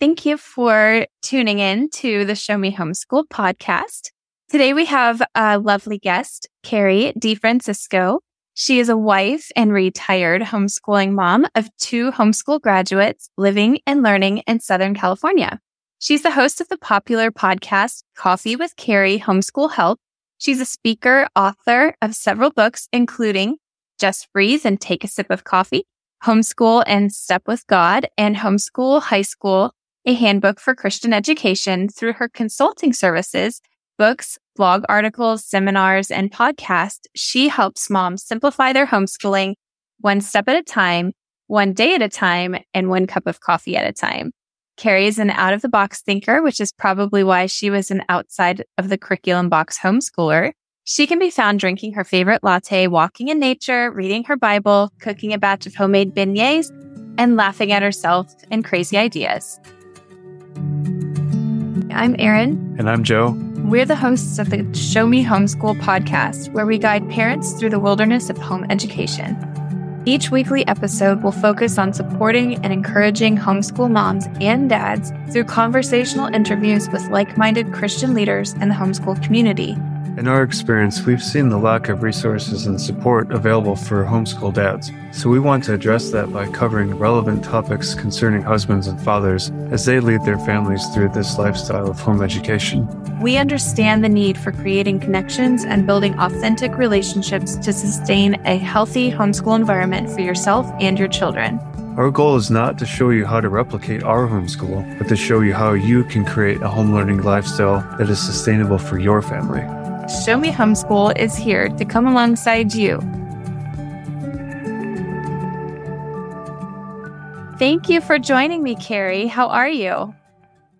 Thank you for tuning in to the Show Me Homeschool podcast. Today we have a lovely guest, Carrie De Francisco. She is a wife and retired homeschooling mom of two homeschool graduates living and learning in Southern California. She's the host of the popular podcast Coffee with Carrie Homeschool Help. She's a speaker, author of several books, including Just Breathe and Take a Sip of Coffee, Homeschool and Step with God, and Homeschool High School, a handbook for Christian education through her consulting services, books, blog articles, seminars, and podcasts. She helps moms simplify their homeschooling one step at a time, one day at a time, and one cup of coffee at a time. Carrie is an out of the box thinker, which is probably why she was an outside of the curriculum box homeschooler. She can be found drinking her favorite latte, walking in nature, reading her Bible, cooking a batch of homemade beignets, and laughing at herself and crazy ideas. I'm Erin. And I'm Joe. We're the hosts of the Show Me Homeschool podcast, where we guide parents through the wilderness of home education. Each weekly episode will focus on supporting and encouraging homeschool moms and dads through conversational interviews with like minded Christian leaders in the homeschool community in our experience, we've seen the lack of resources and support available for homeschool dads, so we want to address that by covering relevant topics concerning husbands and fathers as they lead their families through this lifestyle of home education. We understand the need for creating connections and building authentic relationships to sustain a healthy homeschool environment for yourself and your children. Our goal is not to show you how to replicate our homeschool, but to show you how you can create a home learning lifestyle that is sustainable for your family. Show Me Homeschool is here to come alongside you. Thank you for joining me, Carrie. How are you?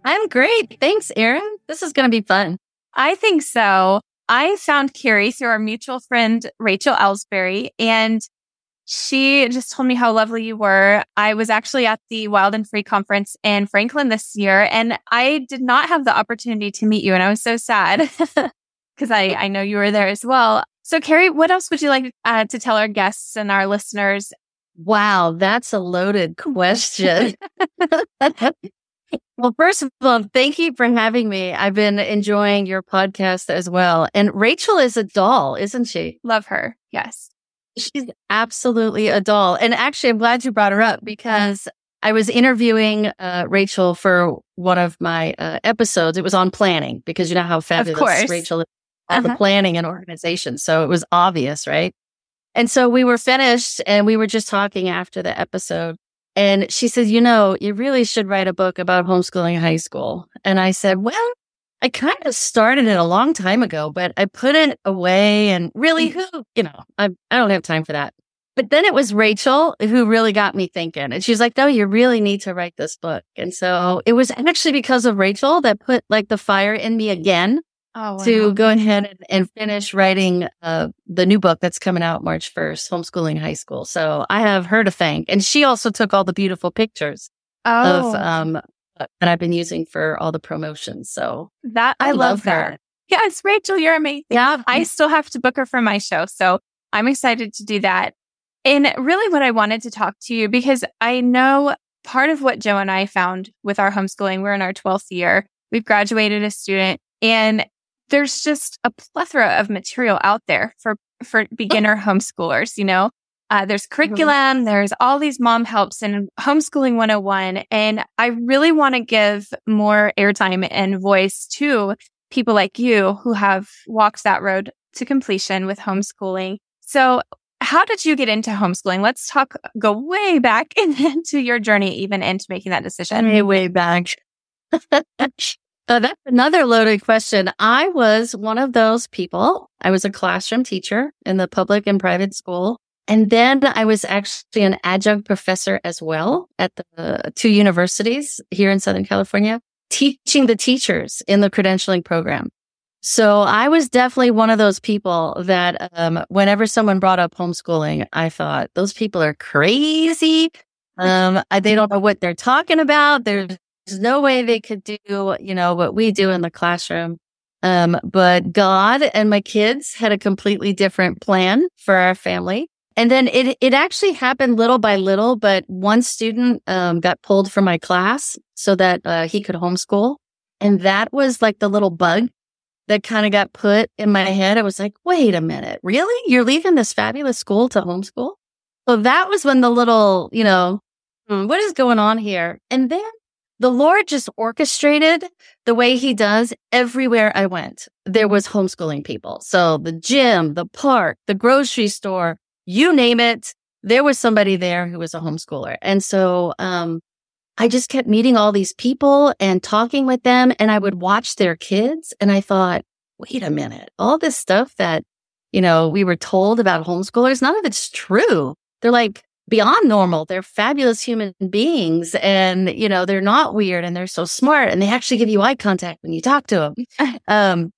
I'm great. Thanks, Erin. This is going to be fun. I think so. I found Carrie through our mutual friend, Rachel Ellsbury, and she just told me how lovely you were. I was actually at the Wild and Free conference in Franklin this year, and I did not have the opportunity to meet you, and I was so sad. because I, I know you were there as well. So, Carrie, what else would you like uh, to tell our guests and our listeners? Wow, that's a loaded question. well, first of all, thank you for having me. I've been enjoying your podcast as well. And Rachel is a doll, isn't she? Love her. Yes. She's absolutely a doll. And actually, I'm glad you brought her up because I was interviewing uh, Rachel for one of my uh, episodes. It was on planning because you know how fabulous Rachel is all uh-huh. the planning and organization. So it was obvious, right? And so we were finished and we were just talking after the episode. And she said, you know, you really should write a book about homeschooling high school. And I said, well, I kind of started it a long time ago, but I put it away and really who, you know, I, I don't have time for that. But then it was Rachel who really got me thinking. And she's like, no, you really need to write this book. And so it was actually because of Rachel that put like the fire in me again oh, wow. to go ahead and, and finish writing uh, the new book that's coming out March 1st, Homeschooling High School. So I have her to thank. And she also took all the beautiful pictures oh. of um, uh, that I've been using for all the promotions. So that I, I love, love that. Her. Yes, Rachel, you're amazing. Yeah. I still have to book her for my show. So I'm excited to do that. And really what I wanted to talk to you because I know part of what Joe and I found with our homeschooling, we're in our 12th year. We've graduated a student and there's just a plethora of material out there for, for beginner homeschoolers, you know? Uh, there's mm-hmm. curriculum, mm-hmm. there's all these mom helps and homeschooling 101. And I really want to give more airtime and voice to people like you who have walked that road to completion with homeschooling. So how did you get into homeschooling? Let's talk, go way back into your journey, even into making that decision. Way, way back. Uh, that's another loaded question. I was one of those people. I was a classroom teacher in the public and private school. And then I was actually an adjunct professor as well at the two universities here in Southern California, teaching the teachers in the credentialing program. So I was definitely one of those people that um, whenever someone brought up homeschooling, I thought those people are crazy. Um, they don't know what they're talking about. There's there's no way they could do, you know, what we do in the classroom. Um, but God and my kids had a completely different plan for our family. and then it, it actually happened little by little, but one student, um, got pulled from my class so that, uh, he could homeschool. And that was like the little bug that kind of got put in my head. I was like, wait a minute, really? You're leaving this fabulous school to homeschool? So that was when the little, you know, hmm, what is going on here? And then the Lord just orchestrated the way he does everywhere I went. There was homeschooling people. So the gym, the park, the grocery store, you name it. There was somebody there who was a homeschooler. And so, um, I just kept meeting all these people and talking with them and I would watch their kids. And I thought, wait a minute, all this stuff that, you know, we were told about homeschoolers, none of it's true. They're like, beyond normal. They're fabulous human beings and, you know, they're not weird and they're so smart and they actually give you eye contact when you talk to them. um,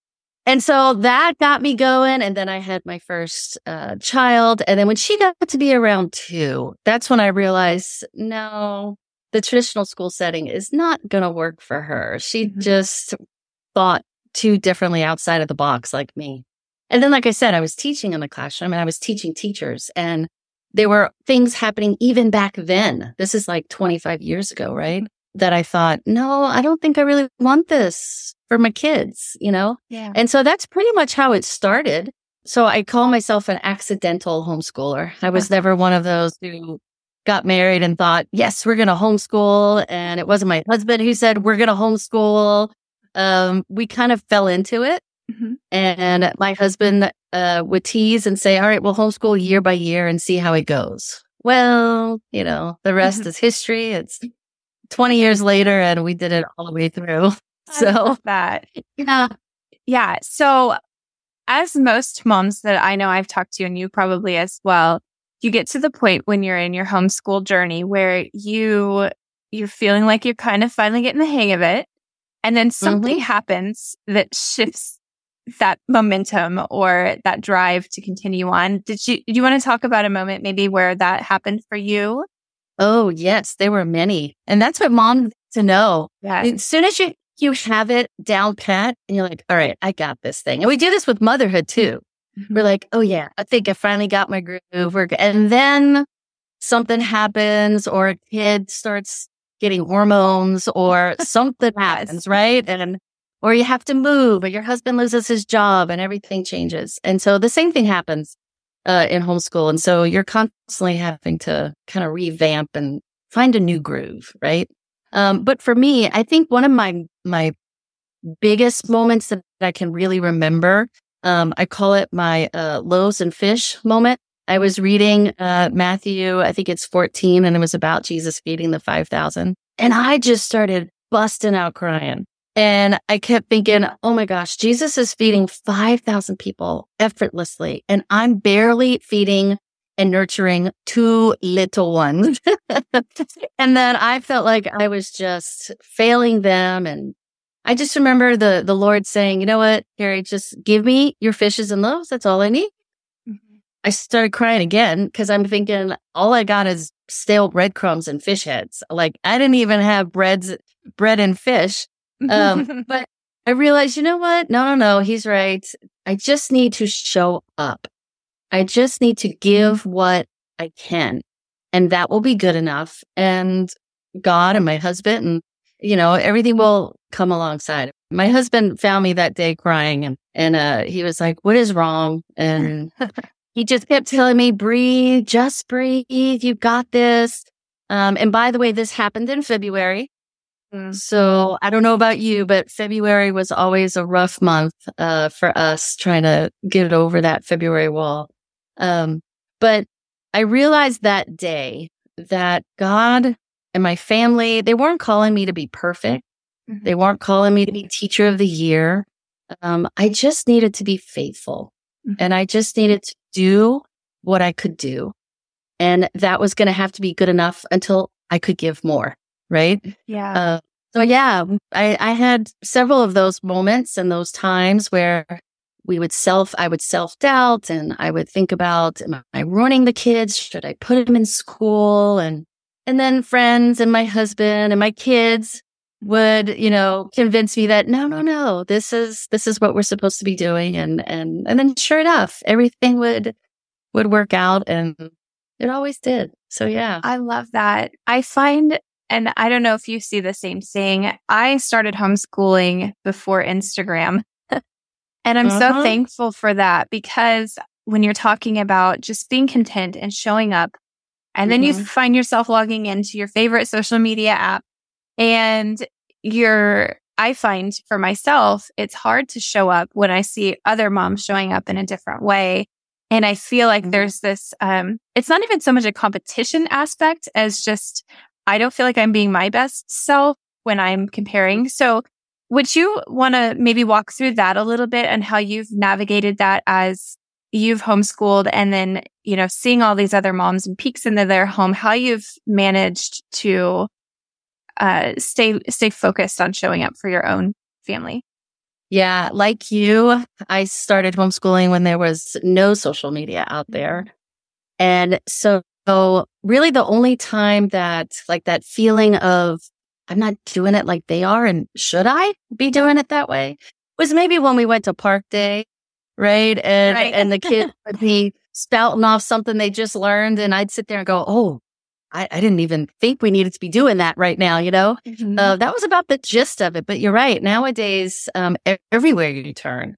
and so that got me going. And then I had my first uh, child. And then when she got to be around two, that's when I realized, no, the traditional school setting is not going to work for her. She mm-hmm. just thought too differently outside of the box like me. And then, like I said, I was teaching in the classroom and I was teaching teachers and there were things happening even back then. This is like 25 years ago, right? That I thought, no, I don't think I really want this for my kids, you know? Yeah. And so that's pretty much how it started. So I call myself an accidental homeschooler. I was uh-huh. never one of those who got married and thought, yes, we're going to homeschool. And it wasn't my husband who said, we're going to homeschool. Um, we kind of fell into it. Mm-hmm. And my husband uh, would tease and say, all right, we'll homeschool year by year and see how it goes. Well, you know, the rest is history. It's 20 years later and we did it all the way through. So that, yeah. Yeah. So as most moms that I know I've talked to and you probably as well, you get to the point when you're in your homeschool journey where you, you're feeling like you're kind of finally getting the hang of it. And then something mm-hmm. happens that shifts that momentum or that drive to continue on. Did you, do you want to talk about a moment maybe where that happened for you? Oh, yes, there were many. And that's what mom to know. Yeah. As soon as you, you have it down pat and you're like, all right, I got this thing. And we do this with motherhood too. Mm-hmm. We're like, oh yeah, I think I finally got my groove. We're And then something happens or a kid starts getting hormones or something happens, right? And or you have to move or your husband loses his job and everything changes. And so the same thing happens uh, in homeschool. And so you're constantly having to kind of revamp and find a new groove, right? Um, but for me, I think one of my, my biggest moments that I can really remember, um, I call it my, uh, loaves and fish moment. I was reading, uh, Matthew, I think it's 14 and it was about Jesus feeding the 5,000 and I just started busting out crying. And I kept thinking, oh my gosh, Jesus is feeding 5,000 people effortlessly, and I'm barely feeding and nurturing two little ones. and then I felt like I was just failing them. And I just remember the, the Lord saying, you know what, Carrie, just give me your fishes and loaves. That's all I need. Mm-hmm. I started crying again because I'm thinking all I got is stale breadcrumbs and fish heads. Like I didn't even have breads, bread and fish. Um, but I realized, you know what? No, no, no. He's right. I just need to show up. I just need to give what I can and that will be good enough. And God and my husband and, you know, everything will come alongside. My husband found me that day crying and, and, uh, he was like, what is wrong? And he just kept telling me, breathe, just breathe. You got this. Um, and by the way, this happened in February. Mm. So I don't know about you, but February was always a rough month uh, for us trying to get over that February wall. Um, but I realized that day that God and my family, they weren't calling me to be perfect. Mm-hmm. They weren't calling me to be teacher of the year. Um, I just needed to be faithful mm-hmm. and I just needed to do what I could do. And that was going to have to be good enough until I could give more right? Yeah. Uh, so yeah, I, I had several of those moments and those times where we would self, I would self doubt and I would think about, am I ruining the kids? Should I put them in school? And, and then friends and my husband and my kids would, you know, convince me that no, no, no, this is, this is what we're supposed to be doing. And, and, and then sure enough, everything would would work out and it always did. So yeah. I love that. I find, and I don't know if you see the same thing. I started homeschooling before Instagram and I'm uh-huh. so thankful for that because when you're talking about just being content and showing up and then mm-hmm. you find yourself logging into your favorite social media app and you're I find for myself, it's hard to show up when I see other moms showing up in a different way. And I feel like mm-hmm. there's this, um, it's not even so much a competition aspect as just, I don't feel like I'm being my best self when I'm comparing. So would you want to maybe walk through that a little bit and how you've navigated that as you've homeschooled and then, you know, seeing all these other moms and peeks into their home, how you've managed to uh, stay stay focused on showing up for your own family. Yeah, like you, I started homeschooling when there was no social media out there. And so, so really the only time that like that feeling of I'm not doing it like they are and should I be doing it that way was maybe when we went to park day, right? And right. and the kid would be spouting off something they just learned and I'd sit there and go, "Oh, I, I, didn't even think we needed to be doing that right now, you know? Mm-hmm. Uh, that was about the gist of it. But you're right. Nowadays, um, everywhere you turn,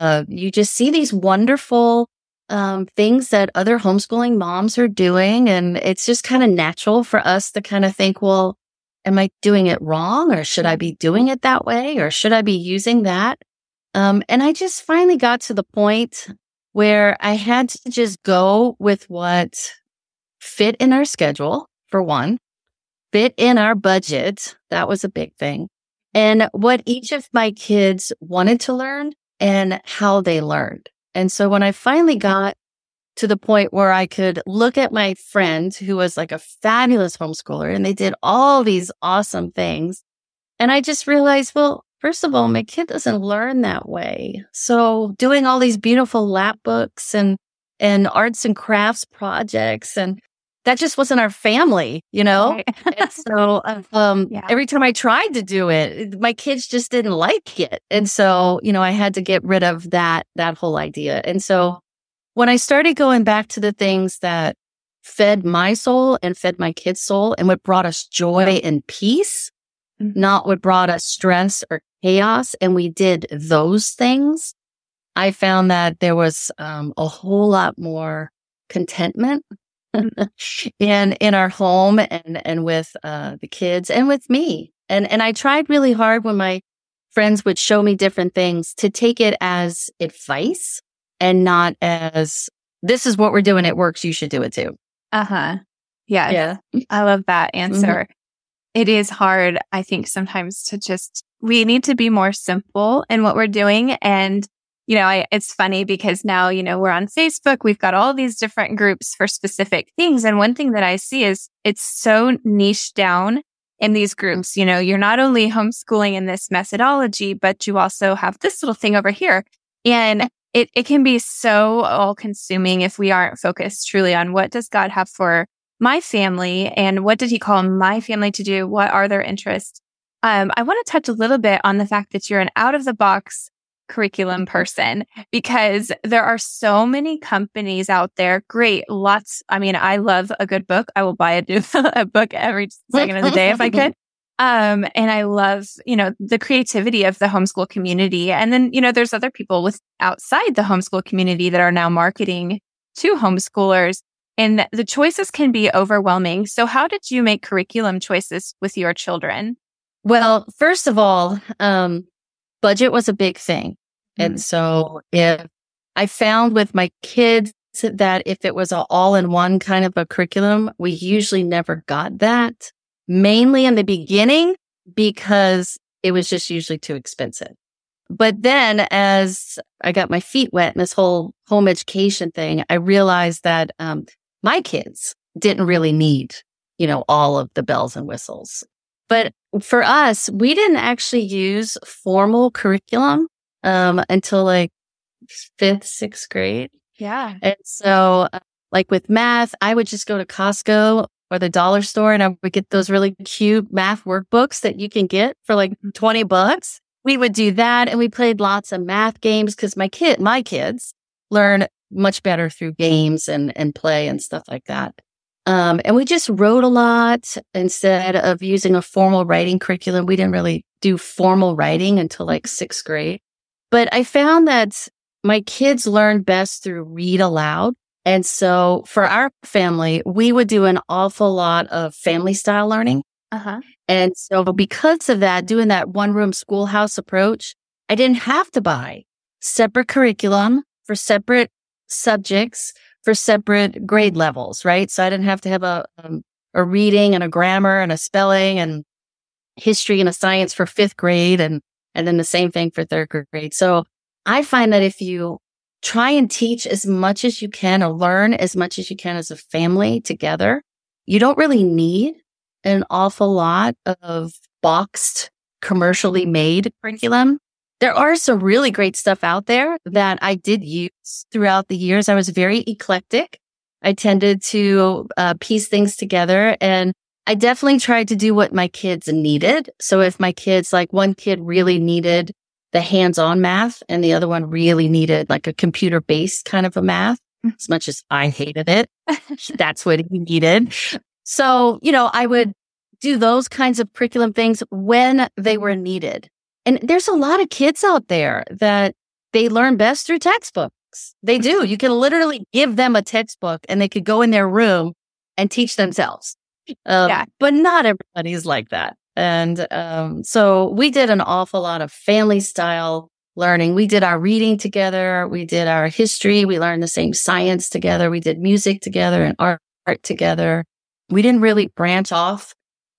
uh, you just see these wonderful um, things that other homeschooling moms are doing. And it's just kind of natural for us to kind of think, well, am I doing it wrong? Or should I be doing it that way? Or should I be using that? Um, and I just finally got to the point where I had to just go with what fit in our schedule for one, fit in our budget. That was a big thing. And what each of my kids wanted to learn and how they learned. And so when I finally got to the point where I could look at my friend who was like a fabulous homeschooler and they did all these awesome things. And I just realized, well, first of all, my kid doesn't learn that way. So doing all these beautiful lap books and, and arts and crafts projects and that just wasn't our family, you know? Right. so um, yeah. every time I tried to do it, my kids just didn't like it. And so, you know, I had to get rid of that, that whole idea. And so when I started going back to the things that fed my soul and fed my kids' soul and what brought us joy and peace, mm-hmm. not what brought us stress or chaos, and we did those things, I found that there was um, a whole lot more contentment in in our home and and with uh, the kids and with me. And and I tried really hard when my friends would show me different things to take it as advice and not as this is what we're doing. It works. You should do it too. Uh huh. Yeah. Yeah. I love that answer. Mm-hmm. It is hard, I think, sometimes to just, we need to be more simple in what we're doing and you know, I, it's funny because now, you know, we're on Facebook. We've got all these different groups for specific things. And one thing that I see is it's so niche down in these groups. You know, you're not only homeschooling in this methodology, but you also have this little thing over here. And it, it can be so all consuming if we aren't focused truly on what does God have for my family and what did he call my family to do? What are their interests? Um, I want to touch a little bit on the fact that you're an out of the box curriculum person because there are so many companies out there. Great. Lots. I mean, I love a good book. I will buy a, new, a book every second of the day if I could. Um, and I love, you know, the creativity of the homeschool community. And then, you know, there's other people with outside the homeschool community that are now marketing to homeschoolers and the choices can be overwhelming. So how did you make curriculum choices with your children? Well, first of all, um, budget was a big thing. Mm-hmm. And so if I found with my kids that if it was an all in one kind of a curriculum, we usually never got that mainly in the beginning because it was just usually too expensive. But then as I got my feet wet in this whole home education thing, I realized that, um, my kids didn't really need, you know, all of the bells and whistles. But for us, we didn't actually use formal curriculum um, until like fifth, sixth grade. Yeah. And so, uh, like with math, I would just go to Costco or the dollar store and I would get those really cute math workbooks that you can get for like 20 bucks. We would do that and we played lots of math games because my kid, my kids learn much better through games and, and play and stuff like that. Um, and we just wrote a lot instead of using a formal writing curriculum. We didn't really do formal writing until like sixth grade. But I found that my kids learn best through read aloud. And so for our family, we would do an awful lot of family style learning. Uh-huh. And so because of that, doing that one room schoolhouse approach, I didn't have to buy separate curriculum for separate subjects for separate grade levels, right? So I didn't have to have a, um, a reading and a grammar and a spelling and history and a science for fifth grade and, and then the same thing for third grade. So I find that if you try and teach as much as you can or learn as much as you can as a family together, you don't really need an awful lot of boxed commercially made curriculum there are some really great stuff out there that I did use throughout the years. I was very eclectic. I tended to uh, piece things together and I definitely tried to do what my kids needed. So if my kids, like one kid really needed the hands on math and the other one really needed like a computer based kind of a math, mm. as much as I hated it, that's what he needed. So, you know, I would do those kinds of curriculum things when they were needed. And there's a lot of kids out there that they learn best through textbooks. They do. You can literally give them a textbook and they could go in their room and teach themselves. Um, yeah. But not everybody's like that. And um, so we did an awful lot of family style learning. We did our reading together. We did our history. We learned the same science together. We did music together and art, art together. We didn't really branch off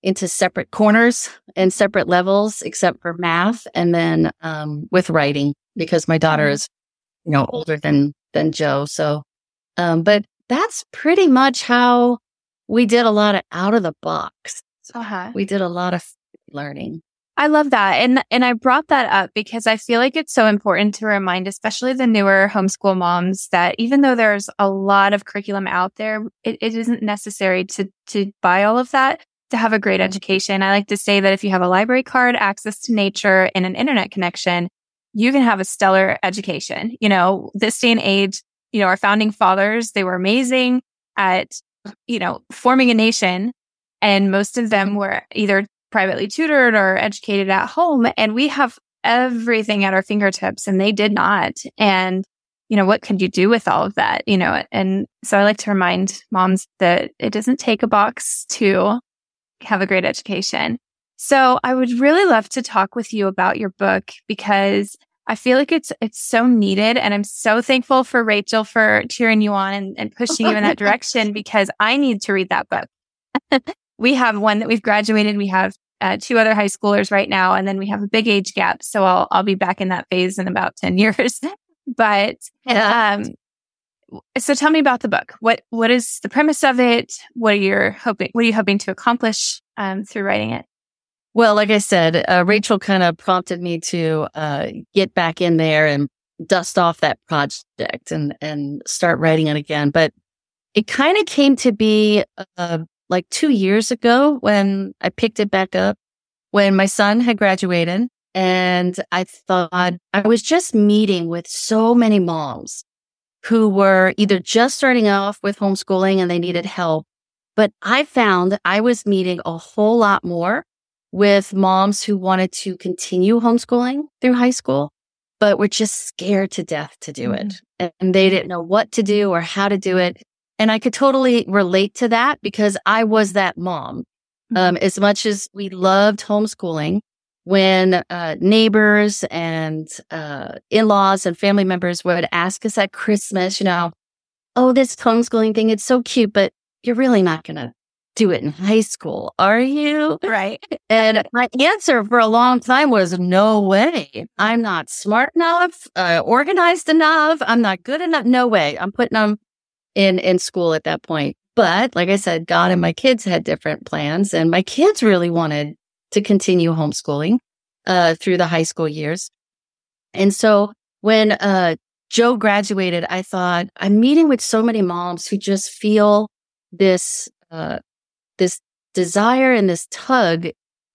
into separate corners and separate levels, except for math. And then, um, with writing, because my daughter mm-hmm. is, you know, older than, than Joe. So, um, but that's pretty much how we did a lot of out of the box. Uh-huh. We did a lot of learning. I love that. And and I brought that up because I feel like it's so important to remind especially the newer homeschool moms that even though there's a lot of curriculum out there, it, it isn't necessary to to buy all of that to have a great education. I like to say that if you have a library card, access to nature, and an internet connection, you can have a stellar education. You know, this day and age, you know, our founding fathers, they were amazing at, you know, forming a nation. And most of them were either privately tutored or educated at home. And we have everything at our fingertips and they did not. And, you know, what could you do with all of that? You know, and so I like to remind moms that it doesn't take a box to have a great education. So I would really love to talk with you about your book because I feel like it's it's so needed and I'm so thankful for Rachel for cheering you on and, and pushing you in that direction because I need to read that book. we have one that we've graduated. We have uh, two other high schoolers right now, and then we have a big age gap. So I'll I'll be back in that phase in about ten years. but um, so tell me about the book. What what is the premise of it? What are you hoping? What are you hoping to accomplish um, through writing it? Well, like I said, uh, Rachel kind of prompted me to uh, get back in there and dust off that project and and start writing it again. But it kind of came to be uh, like two years ago when I picked it back up when my son had graduated. And I thought I was just meeting with so many moms who were either just starting off with homeschooling and they needed help. But I found I was meeting a whole lot more with moms who wanted to continue homeschooling through high school, but were just scared to death to do it. Mm-hmm. And they didn't know what to do or how to do it. And I could totally relate to that because I was that mom. Mm-hmm. Um, as much as we loved homeschooling, when uh, neighbors and uh, in-laws and family members would ask us at Christmas, you know, oh, this homeschooling thing, it's so cute, but you're really not going to do it in high school, are you? Right. And my answer for a long time was no way. I'm not smart enough, uh, organized enough. I'm not good enough. No way. I'm putting them in, in school at that point. But like I said, God and my kids had different plans and my kids really wanted to continue homeschooling uh, through the high school years. And so when uh, Joe graduated, I thought I'm meeting with so many moms who just feel this uh, this desire and this tug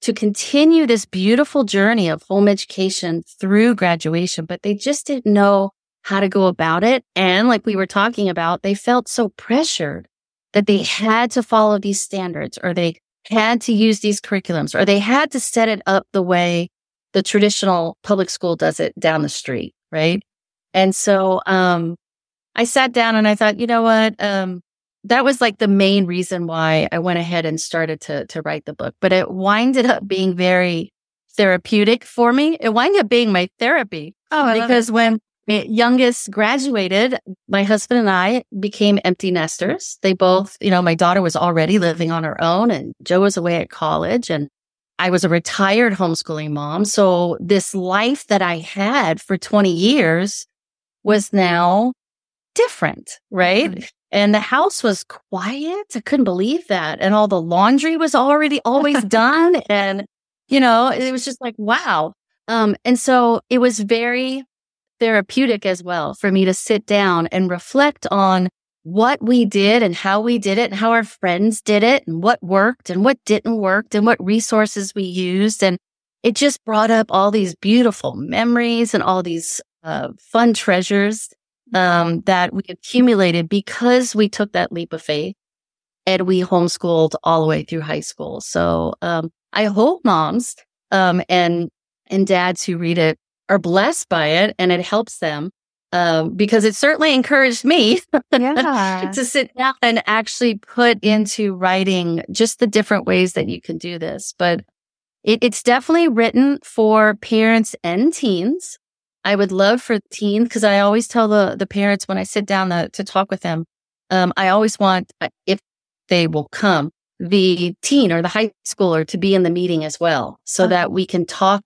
to continue this beautiful journey of home education through graduation, but they just didn't know how to go about it. And like we were talking about, they felt so pressured that they had to follow these standards or they had to use these curriculums or they had to set it up the way the traditional public school does it down the street. Right. And so, um, I sat down and I thought, you know what? Um, that was like the main reason why I went ahead and started to, to write the book, but it winded up being very therapeutic for me. It winded up being my therapy. Oh, because when youngest graduated, my husband and I became empty nesters. They both, you know, my daughter was already living on her own and Joe was away at college and I was a retired homeschooling mom. So this life that I had for 20 years was now different, right? Mm-hmm. And the house was quiet. I couldn't believe that. And all the laundry was already always done. And, you know, it was just like, wow. Um, and so it was very therapeutic as well for me to sit down and reflect on what we did and how we did it and how our friends did it and what worked and what didn't work and what resources we used. And it just brought up all these beautiful memories and all these uh, fun treasures um, that we accumulated because we took that leap of faith and we homeschooled all the way through high school. So um, I hope moms um, and and dads who read it are blessed by it and it helps them um, because it certainly encouraged me yeah. to sit down and actually put into writing just the different ways that you can do this. But it, it's definitely written for parents and teens. I would love for teens because I always tell the the parents when I sit down to, to talk with them, um, I always want uh, if they will come the teen or the high schooler to be in the meeting as well, so okay. that we can talk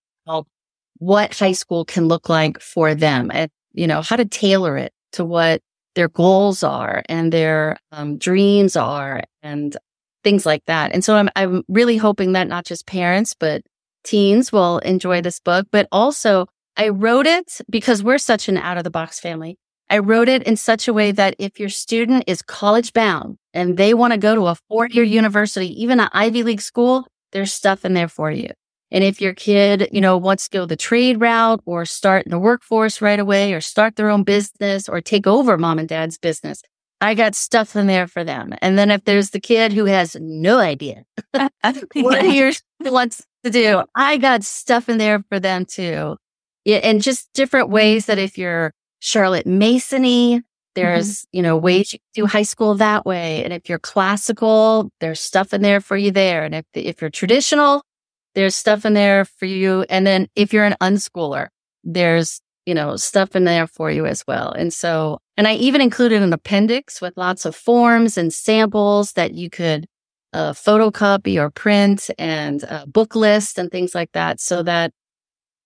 what high school can look like for them and, you know, how to tailor it to what their goals are and their um, dreams are and things like that. And so I'm, I'm really hoping that not just parents, but teens will enjoy this book, but also I wrote it because we're such an out of the box family. I wrote it in such a way that if your student is college bound and they want to go to a four year university, even an Ivy League school, there's stuff in there for you. And if your kid, you know, wants to go the trade route or start in the workforce right away or start their own business or take over mom and dad's business, I got stuff in there for them. And then if there's the kid who has no idea what he wants to do, I got stuff in there for them too. Yeah, and just different ways that if you're Charlotte Masony, there's, mm-hmm. you know, ways you can do high school that way. And if you're classical, there's stuff in there for you there. And if, if you're traditional, there's stuff in there for you. And then if you're an unschooler, there's, you know, stuff in there for you as well. And so, and I even included an appendix with lots of forms and samples that you could uh, photocopy or print and book list and things like that. So that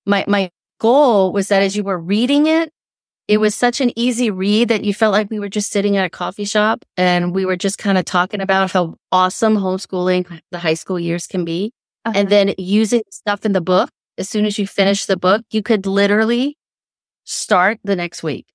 my, my goal was that as you were reading it, it was such an easy read that you felt like we were just sitting at a coffee shop and we were just kind of talking about how awesome homeschooling the high school years can be. Uh-huh. And then using stuff in the book, as soon as you finish the book, you could literally start the next week.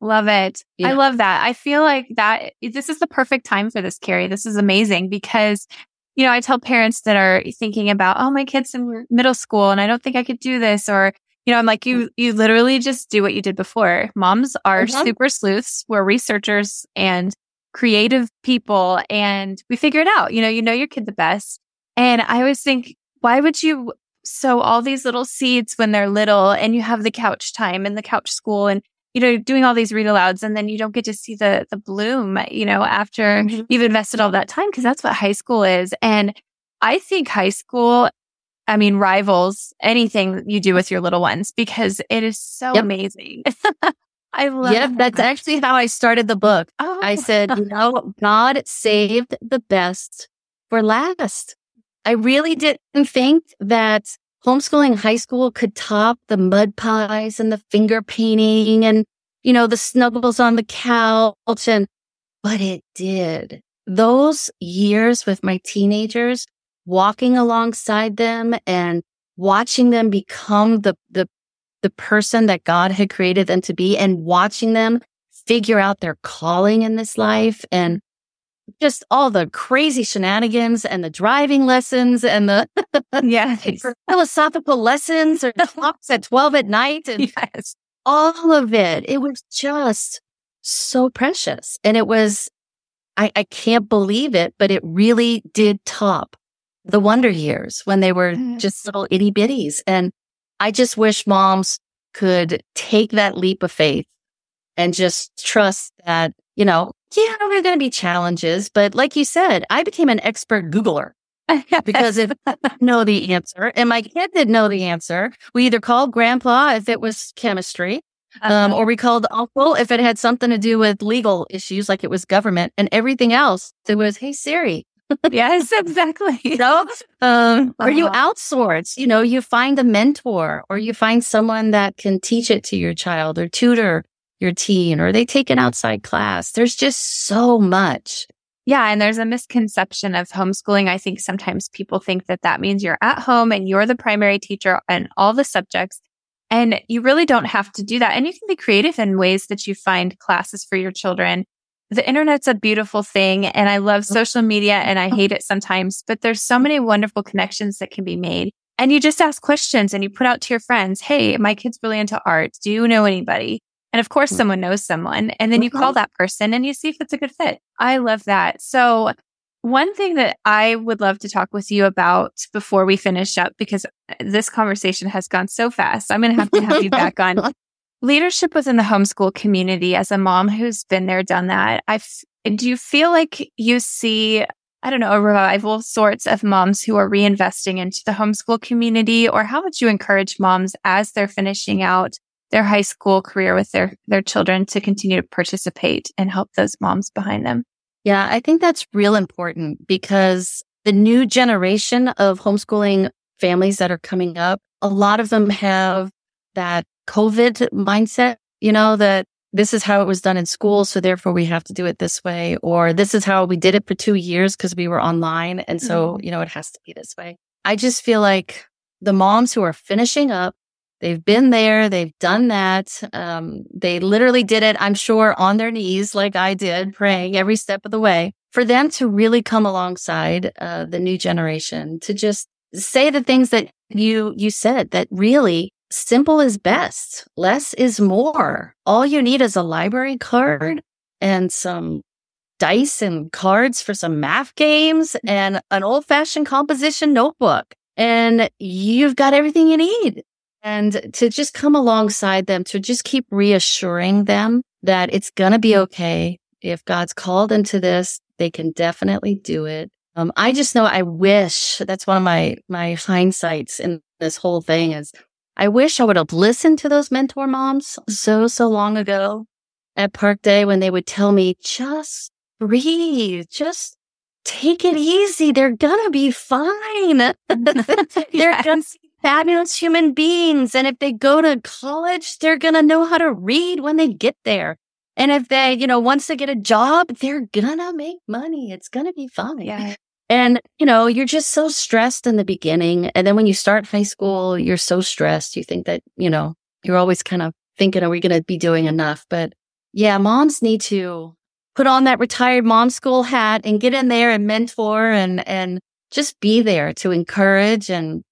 Love it. Yeah. I love that. I feel like that this is the perfect time for this, Carrie. This is amazing because, you know, I tell parents that are thinking about, oh, my kid's in middle school and I don't think I could do this. Or, you know, I'm like, you, you literally just do what you did before. Moms are mm-hmm. super sleuths. We're researchers and creative people and we figure it out. You know, you know your kid the best. And I always think, why would you sow all these little seeds when they're little and you have the couch time and the couch school and you know doing all these read alouds and then you don't get to see the the bloom you know after mm-hmm. you've invested all that time because that's what high school is and i think high school i mean rivals anything you do with your little ones because it is so yep. amazing I love Yep, that. that's actually how I started the book. Oh. I said, you know, God saved the best for last. I really didn't think that homeschooling high school could top the mud pies and the finger painting and, you know, the snuggles on the couch. And, but it did. Those years with my teenagers, walking alongside them and watching them become the, the, the person that God had created them to be and watching them figure out their calling in this life and just all the crazy shenanigans and the driving lessons and the yeah philosophical lessons or talks at 12 at night and yes. all of it. It was just so precious. And it was, I, I can't believe it, but it really did top the wonder years when they were mm. just little itty bitties. And I just wish moms could take that leap of faith and just trust that, you know, yeah, there are going to be challenges, but like you said, I became an expert Googler because if I know the answer and my kid didn't know the answer, we either called grandpa if it was chemistry, um, uh-huh. or we called uncle if it had something to do with legal issues, like it was government and everything else. It was, Hey Siri. yes, exactly. you know, um, or you outsource, you know, you find a mentor or you find someone that can teach it to your child or tutor your teen or they take an outside class. There's just so much. Yeah. And there's a misconception of homeschooling. I think sometimes people think that that means you're at home and you're the primary teacher on all the subjects. And you really don't have to do that. And you can be creative in ways that you find classes for your children. The internet's a beautiful thing and I love mm-hmm. social media and I hate it sometimes, but there's so many wonderful connections that can be made. And you just ask questions and you put out to your friends, Hey, my kid's really into art. Do you know anybody? And of course, mm. someone knows someone. And then you call that person and you see if it's a good fit. I love that. So, one thing that I would love to talk with you about before we finish up, because this conversation has gone so fast, I'm going to have to have you back on leadership within the homeschool community as a mom who's been there, done that. I do you feel like you see I don't know, a revival sorts of moms who are reinvesting into the homeschool community? Or how would you encourage moms as they're finishing out their high school career with their, their children to continue to participate and help those moms behind them. Yeah, I think that's real important because the new generation of homeschooling families that are coming up, a lot of them have that COVID mindset, you know, that this is how it was done in school. So therefore we have to do it this way. Or this is how we did it for two years because we were online. And so, mm-hmm. you know, it has to be this way. I just feel like the moms who are finishing up They've been there. They've done that. Um, they literally did it, I'm sure, on their knees, like I did, praying every step of the way. For them to really come alongside uh, the new generation, to just say the things that you you said, that really simple is best, less is more. All you need is a library card and some dice and cards for some math games and an old fashioned composition notebook. And you've got everything you need and to just come alongside them, to just keep reassuring them that it's going to be okay. If God's called into this, they can definitely do it. Um, I just know I wish that's one of my, my hindsights in this whole thing is I wish I would have listened to those mentor moms so, so long ago at Park Day when they would tell me, just breathe, just take it easy. They're gonna be fine. They're yes. gonna fabulous human beings. And if they go to college, they're going to know how to read when they get there. And if they, you know, once they get a job, they're going to make money. It's going to be fun. Yeah. And, you know, you're just so stressed in the beginning. And then when you start high school, you're so stressed. You think that, you know, you're always kind of thinking, are we going to be doing enough? But yeah, moms need to put on that retired mom school hat and get in there and mentor and, and just be there to encourage and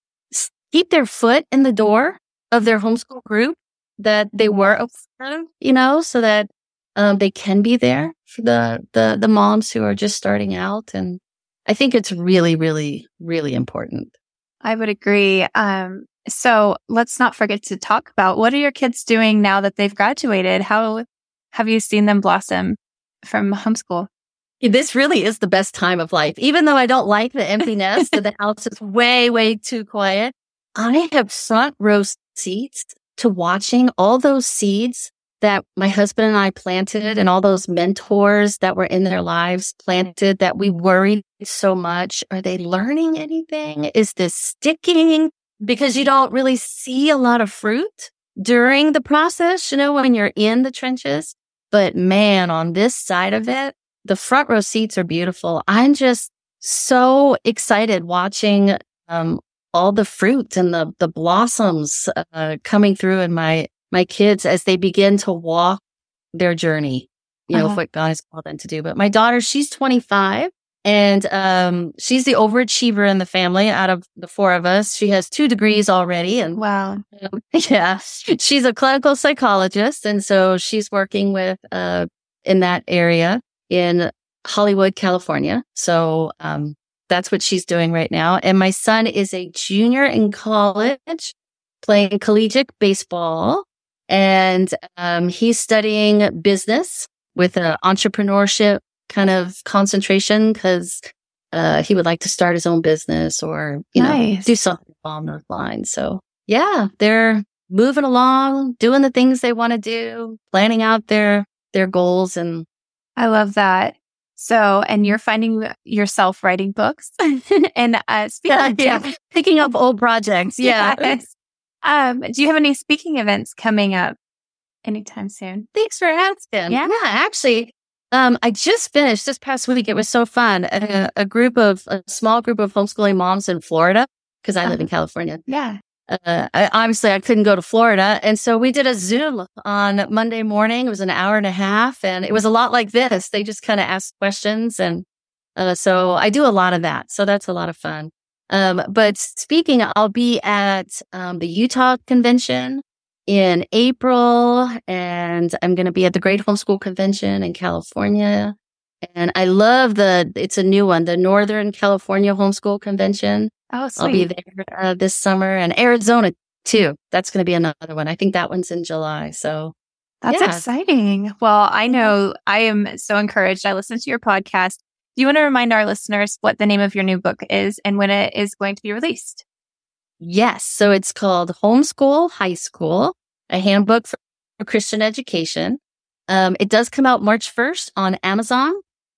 keep their foot in the door of their homeschool group that they were a part of, you know, so that um, they can be there for the, the, the moms who are just starting out. And I think it's really, really, really important. I would agree. Um, so let's not forget to talk about what are your kids doing now that they've graduated? How have you seen them blossom from homeschool? This really is the best time of life. Even though I don't like the emptiness, the house is way, way too quiet. I have front row seats to watching all those seeds that my husband and I planted and all those mentors that were in their lives planted that we worried so much. Are they learning anything? Is this sticking? Because you don't really see a lot of fruit during the process, you know, when you're in the trenches. But man, on this side of it, the front row seats are beautiful. I'm just so excited watching um, all the fruit and the the blossoms uh, coming through in my my kids as they begin to walk their journey. You know, uh-huh. what God has called them to do. But my daughter, she's 25 And um, she's the overachiever in the family out of the four of us. She has two degrees already. And wow. Um, yeah, she's a clinical psychologist. And so she's working with, uh, in that area in Hollywood, California. So, um, that's what she's doing right now. And my son is a junior in college playing collegiate baseball and, um, he's studying business with an entrepreneurship kind of concentration because uh, he would like to start his own business or you nice. know do something along those lines. So yeah, they're moving along, doing the things they want to do, planning out their their goals, and I love that. So, and you're finding yourself writing books and uh, speaking, yeah, picking up old projects. Yeah. Yes. Um, do you have any speaking events coming up anytime soon? Thanks for asking. Yeah, yeah actually, um, I just finished this past week. It was so fun. A, a group of a small group of homeschooling moms in Florida because I live in uh-huh. California. Yeah. Uh, I, obviously, I couldn't go to Florida, and so we did a Zoom on Monday morning. It was an hour and a half, and it was a lot like this. They just kind of asked questions, and uh, so I do a lot of that. So that's a lot of fun. Um, but speaking, I'll be at um, the Utah convention in April and I'm going to be at the Great Homeschool Convention in California. And I love the, it's a new one, the Northern California Homeschool Convention. Oh, sweet. I'll be there uh, this summer and Arizona too. That's going to be another one. I think that one's in July. So that's yeah. exciting. Well, I know I am so encouraged. I listened to your podcast. Do you want to remind our listeners what the name of your new book is and when it is going to be released? Yes. So it's called Homeschool High School, a handbook for Christian education. Um, it does come out March 1st on Amazon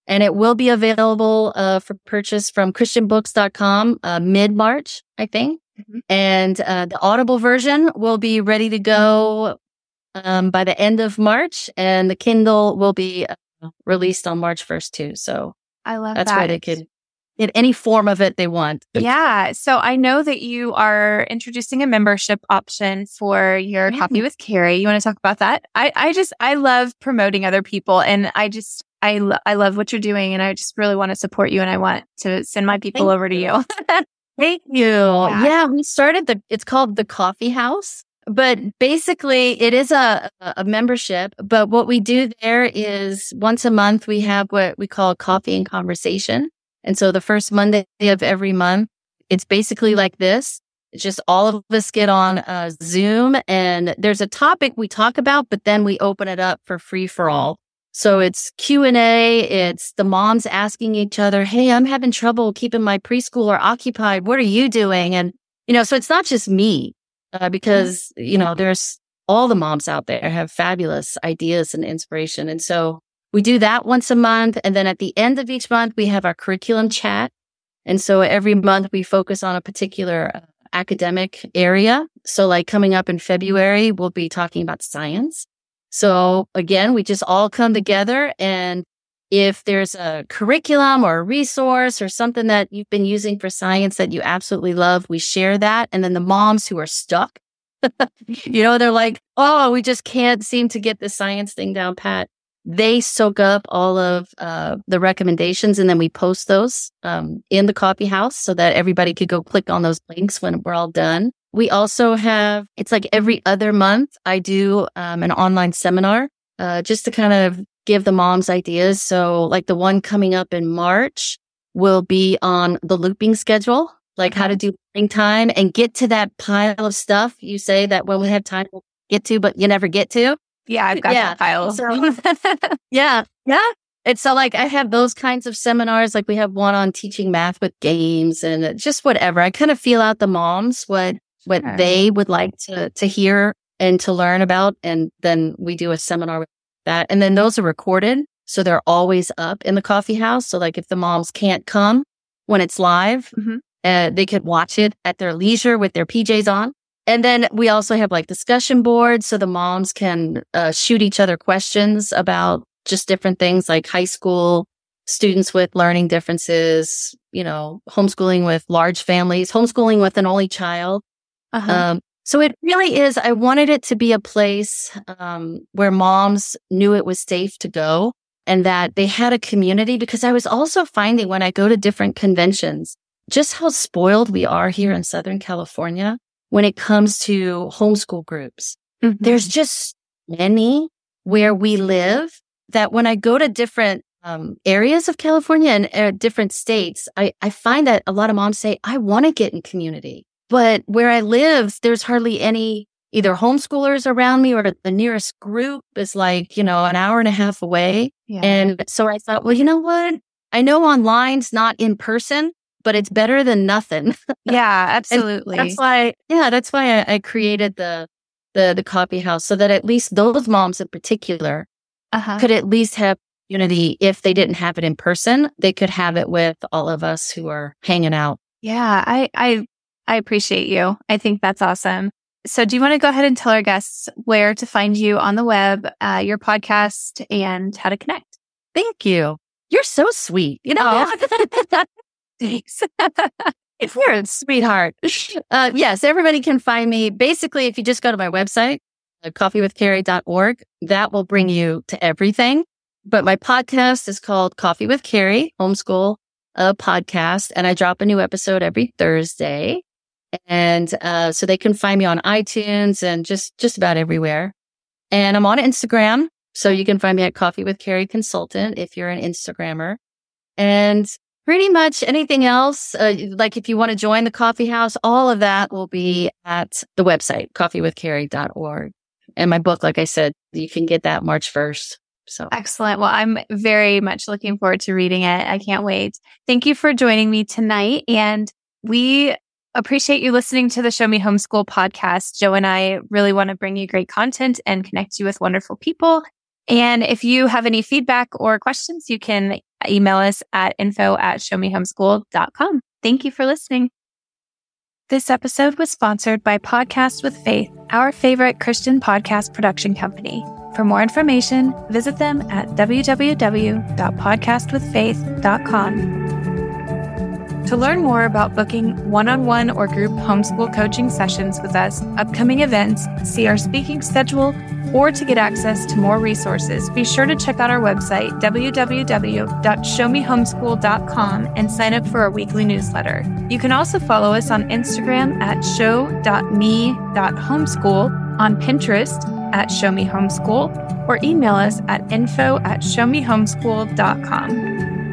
and it will be available uh, for purchase from christianbooks.com uh, mid March, I think. Mm-hmm. And uh, the Audible version will be ready to go um, by the end of March, and the Kindle will be uh, released on March 1st too. So I love that. that's that. why they could in any form of it they want. Yeah. So I know that you are introducing a membership option for your yeah. Coffee with Carrie. You want to talk about that? I, I just, I love promoting other people and I just, I, lo- I love what you're doing and I just really want to support you and I want to send my people Thank over you. to you. Thank you. Yeah. yeah. We started the, it's called the Coffee House. But basically, it is a, a membership. But what we do there is once a month, we have what we call coffee and conversation. And so the first Monday of every month, it's basically like this. It's just all of us get on uh, Zoom and there's a topic we talk about, but then we open it up for free for all. So it's Q and A. It's the moms asking each other, Hey, I'm having trouble keeping my preschooler occupied. What are you doing? And, you know, so it's not just me, uh, because, you know, there's all the moms out there have fabulous ideas and inspiration. And so we do that once a month. And then at the end of each month, we have our curriculum chat. And so every month we focus on a particular uh, academic area. So like coming up in February, we'll be talking about science. So again, we just all come together and if there's a curriculum or a resource or something that you've been using for science that you absolutely love, we share that. And then the moms who are stuck, you know, they're like, Oh, we just can't seem to get the science thing down pat they soak up all of uh, the recommendations and then we post those um, in the coffee house so that everybody could go click on those links when we're all done. We also have, it's like every other month, I do um, an online seminar uh, just to kind of give the moms ideas. So, like the one coming up in March will be on the looping schedule, like how to do looping time and get to that pile of stuff you say that when we have time, we'll get to, but you never get to. Yeah, I've got yeah. that file. So, yeah. Yeah. It's so like I have those kinds of seminars. Like we have one on teaching math with games and just whatever. I kind of feel out the moms what what sure. they would like to to hear and to learn about, and then we do a seminar with that. And then those are recorded, so they're always up in the coffee house. So like if the moms can't come when it's live, mm-hmm. uh, they could watch it at their leisure with their PJs on. And then we also have like discussion boards so the moms can uh, shoot each other questions about just different things like high school students with learning differences, you know, homeschooling with large families, homeschooling with an only child. Uh-huh. Um, so it really is, I wanted it to be a place um, where moms knew it was safe to go and that they had a community because I was also finding when I go to different conventions, just how spoiled we are here in Southern California when it comes to homeschool groups. Mm-hmm. There's just many where we live that when I go to different um, areas of California and uh, different states, I, I find that a lot of moms say, I want to get in community. But where I live, there's hardly any either homeschoolers around me or the nearest group is like, you know, an hour and a half away. Yeah. And so I thought, well, you know what? I know online's not in person, but it's better than nothing. Yeah, absolutely. that's why, yeah, that's why I, I, created the, the, the coffee house so that at least those moms in particular uh-huh. could at least have unity. If they didn't have it in person, they could have it with all of us who are hanging out. Yeah, I, I, I appreciate you. I think that's awesome. So, do you want to go ahead and tell our guests where to find you on the web, uh, your podcast, and how to connect? Thank you. You're so sweet. You know, oh. thanks. if you're a sweetheart. Uh, yes, everybody can find me. Basically, if you just go to my website, uh, coffeewithcarrie.org, that will bring you to everything. But my podcast is called Coffee with Carrie, Homeschool a podcast, and I drop a new episode every Thursday. And uh, so they can find me on iTunes and just just about everywhere. And I'm on Instagram, so you can find me at Coffee with Carrie Consultant if you're an Instagrammer. And pretty much anything else, uh, like if you want to join the coffee house, all of that will be at the website, coffeewithcarrie.org. And my book, like I said, you can get that March 1st. So excellent. Well, I'm very much looking forward to reading it. I can't wait. Thank you for joining me tonight. And we appreciate you listening to the Show Me Homeschool podcast. Joe and I really want to bring you great content and connect you with wonderful people. And if you have any feedback or questions, you can email us at info at showmehomeschool.com. Thank you for listening. This episode was sponsored by Podcast with Faith, our favorite Christian podcast production company. For more information, visit them at www.podcastwithfaith.com. To learn more about booking one on one or group homeschool coaching sessions with us, upcoming events, see our speaking schedule, or to get access to more resources, be sure to check out our website, www.showmehomeschool.com, and sign up for our weekly newsletter. You can also follow us on Instagram at show.me.homeschool, on Pinterest at showmehomeschool, or email us at info at showmehomeschool.com.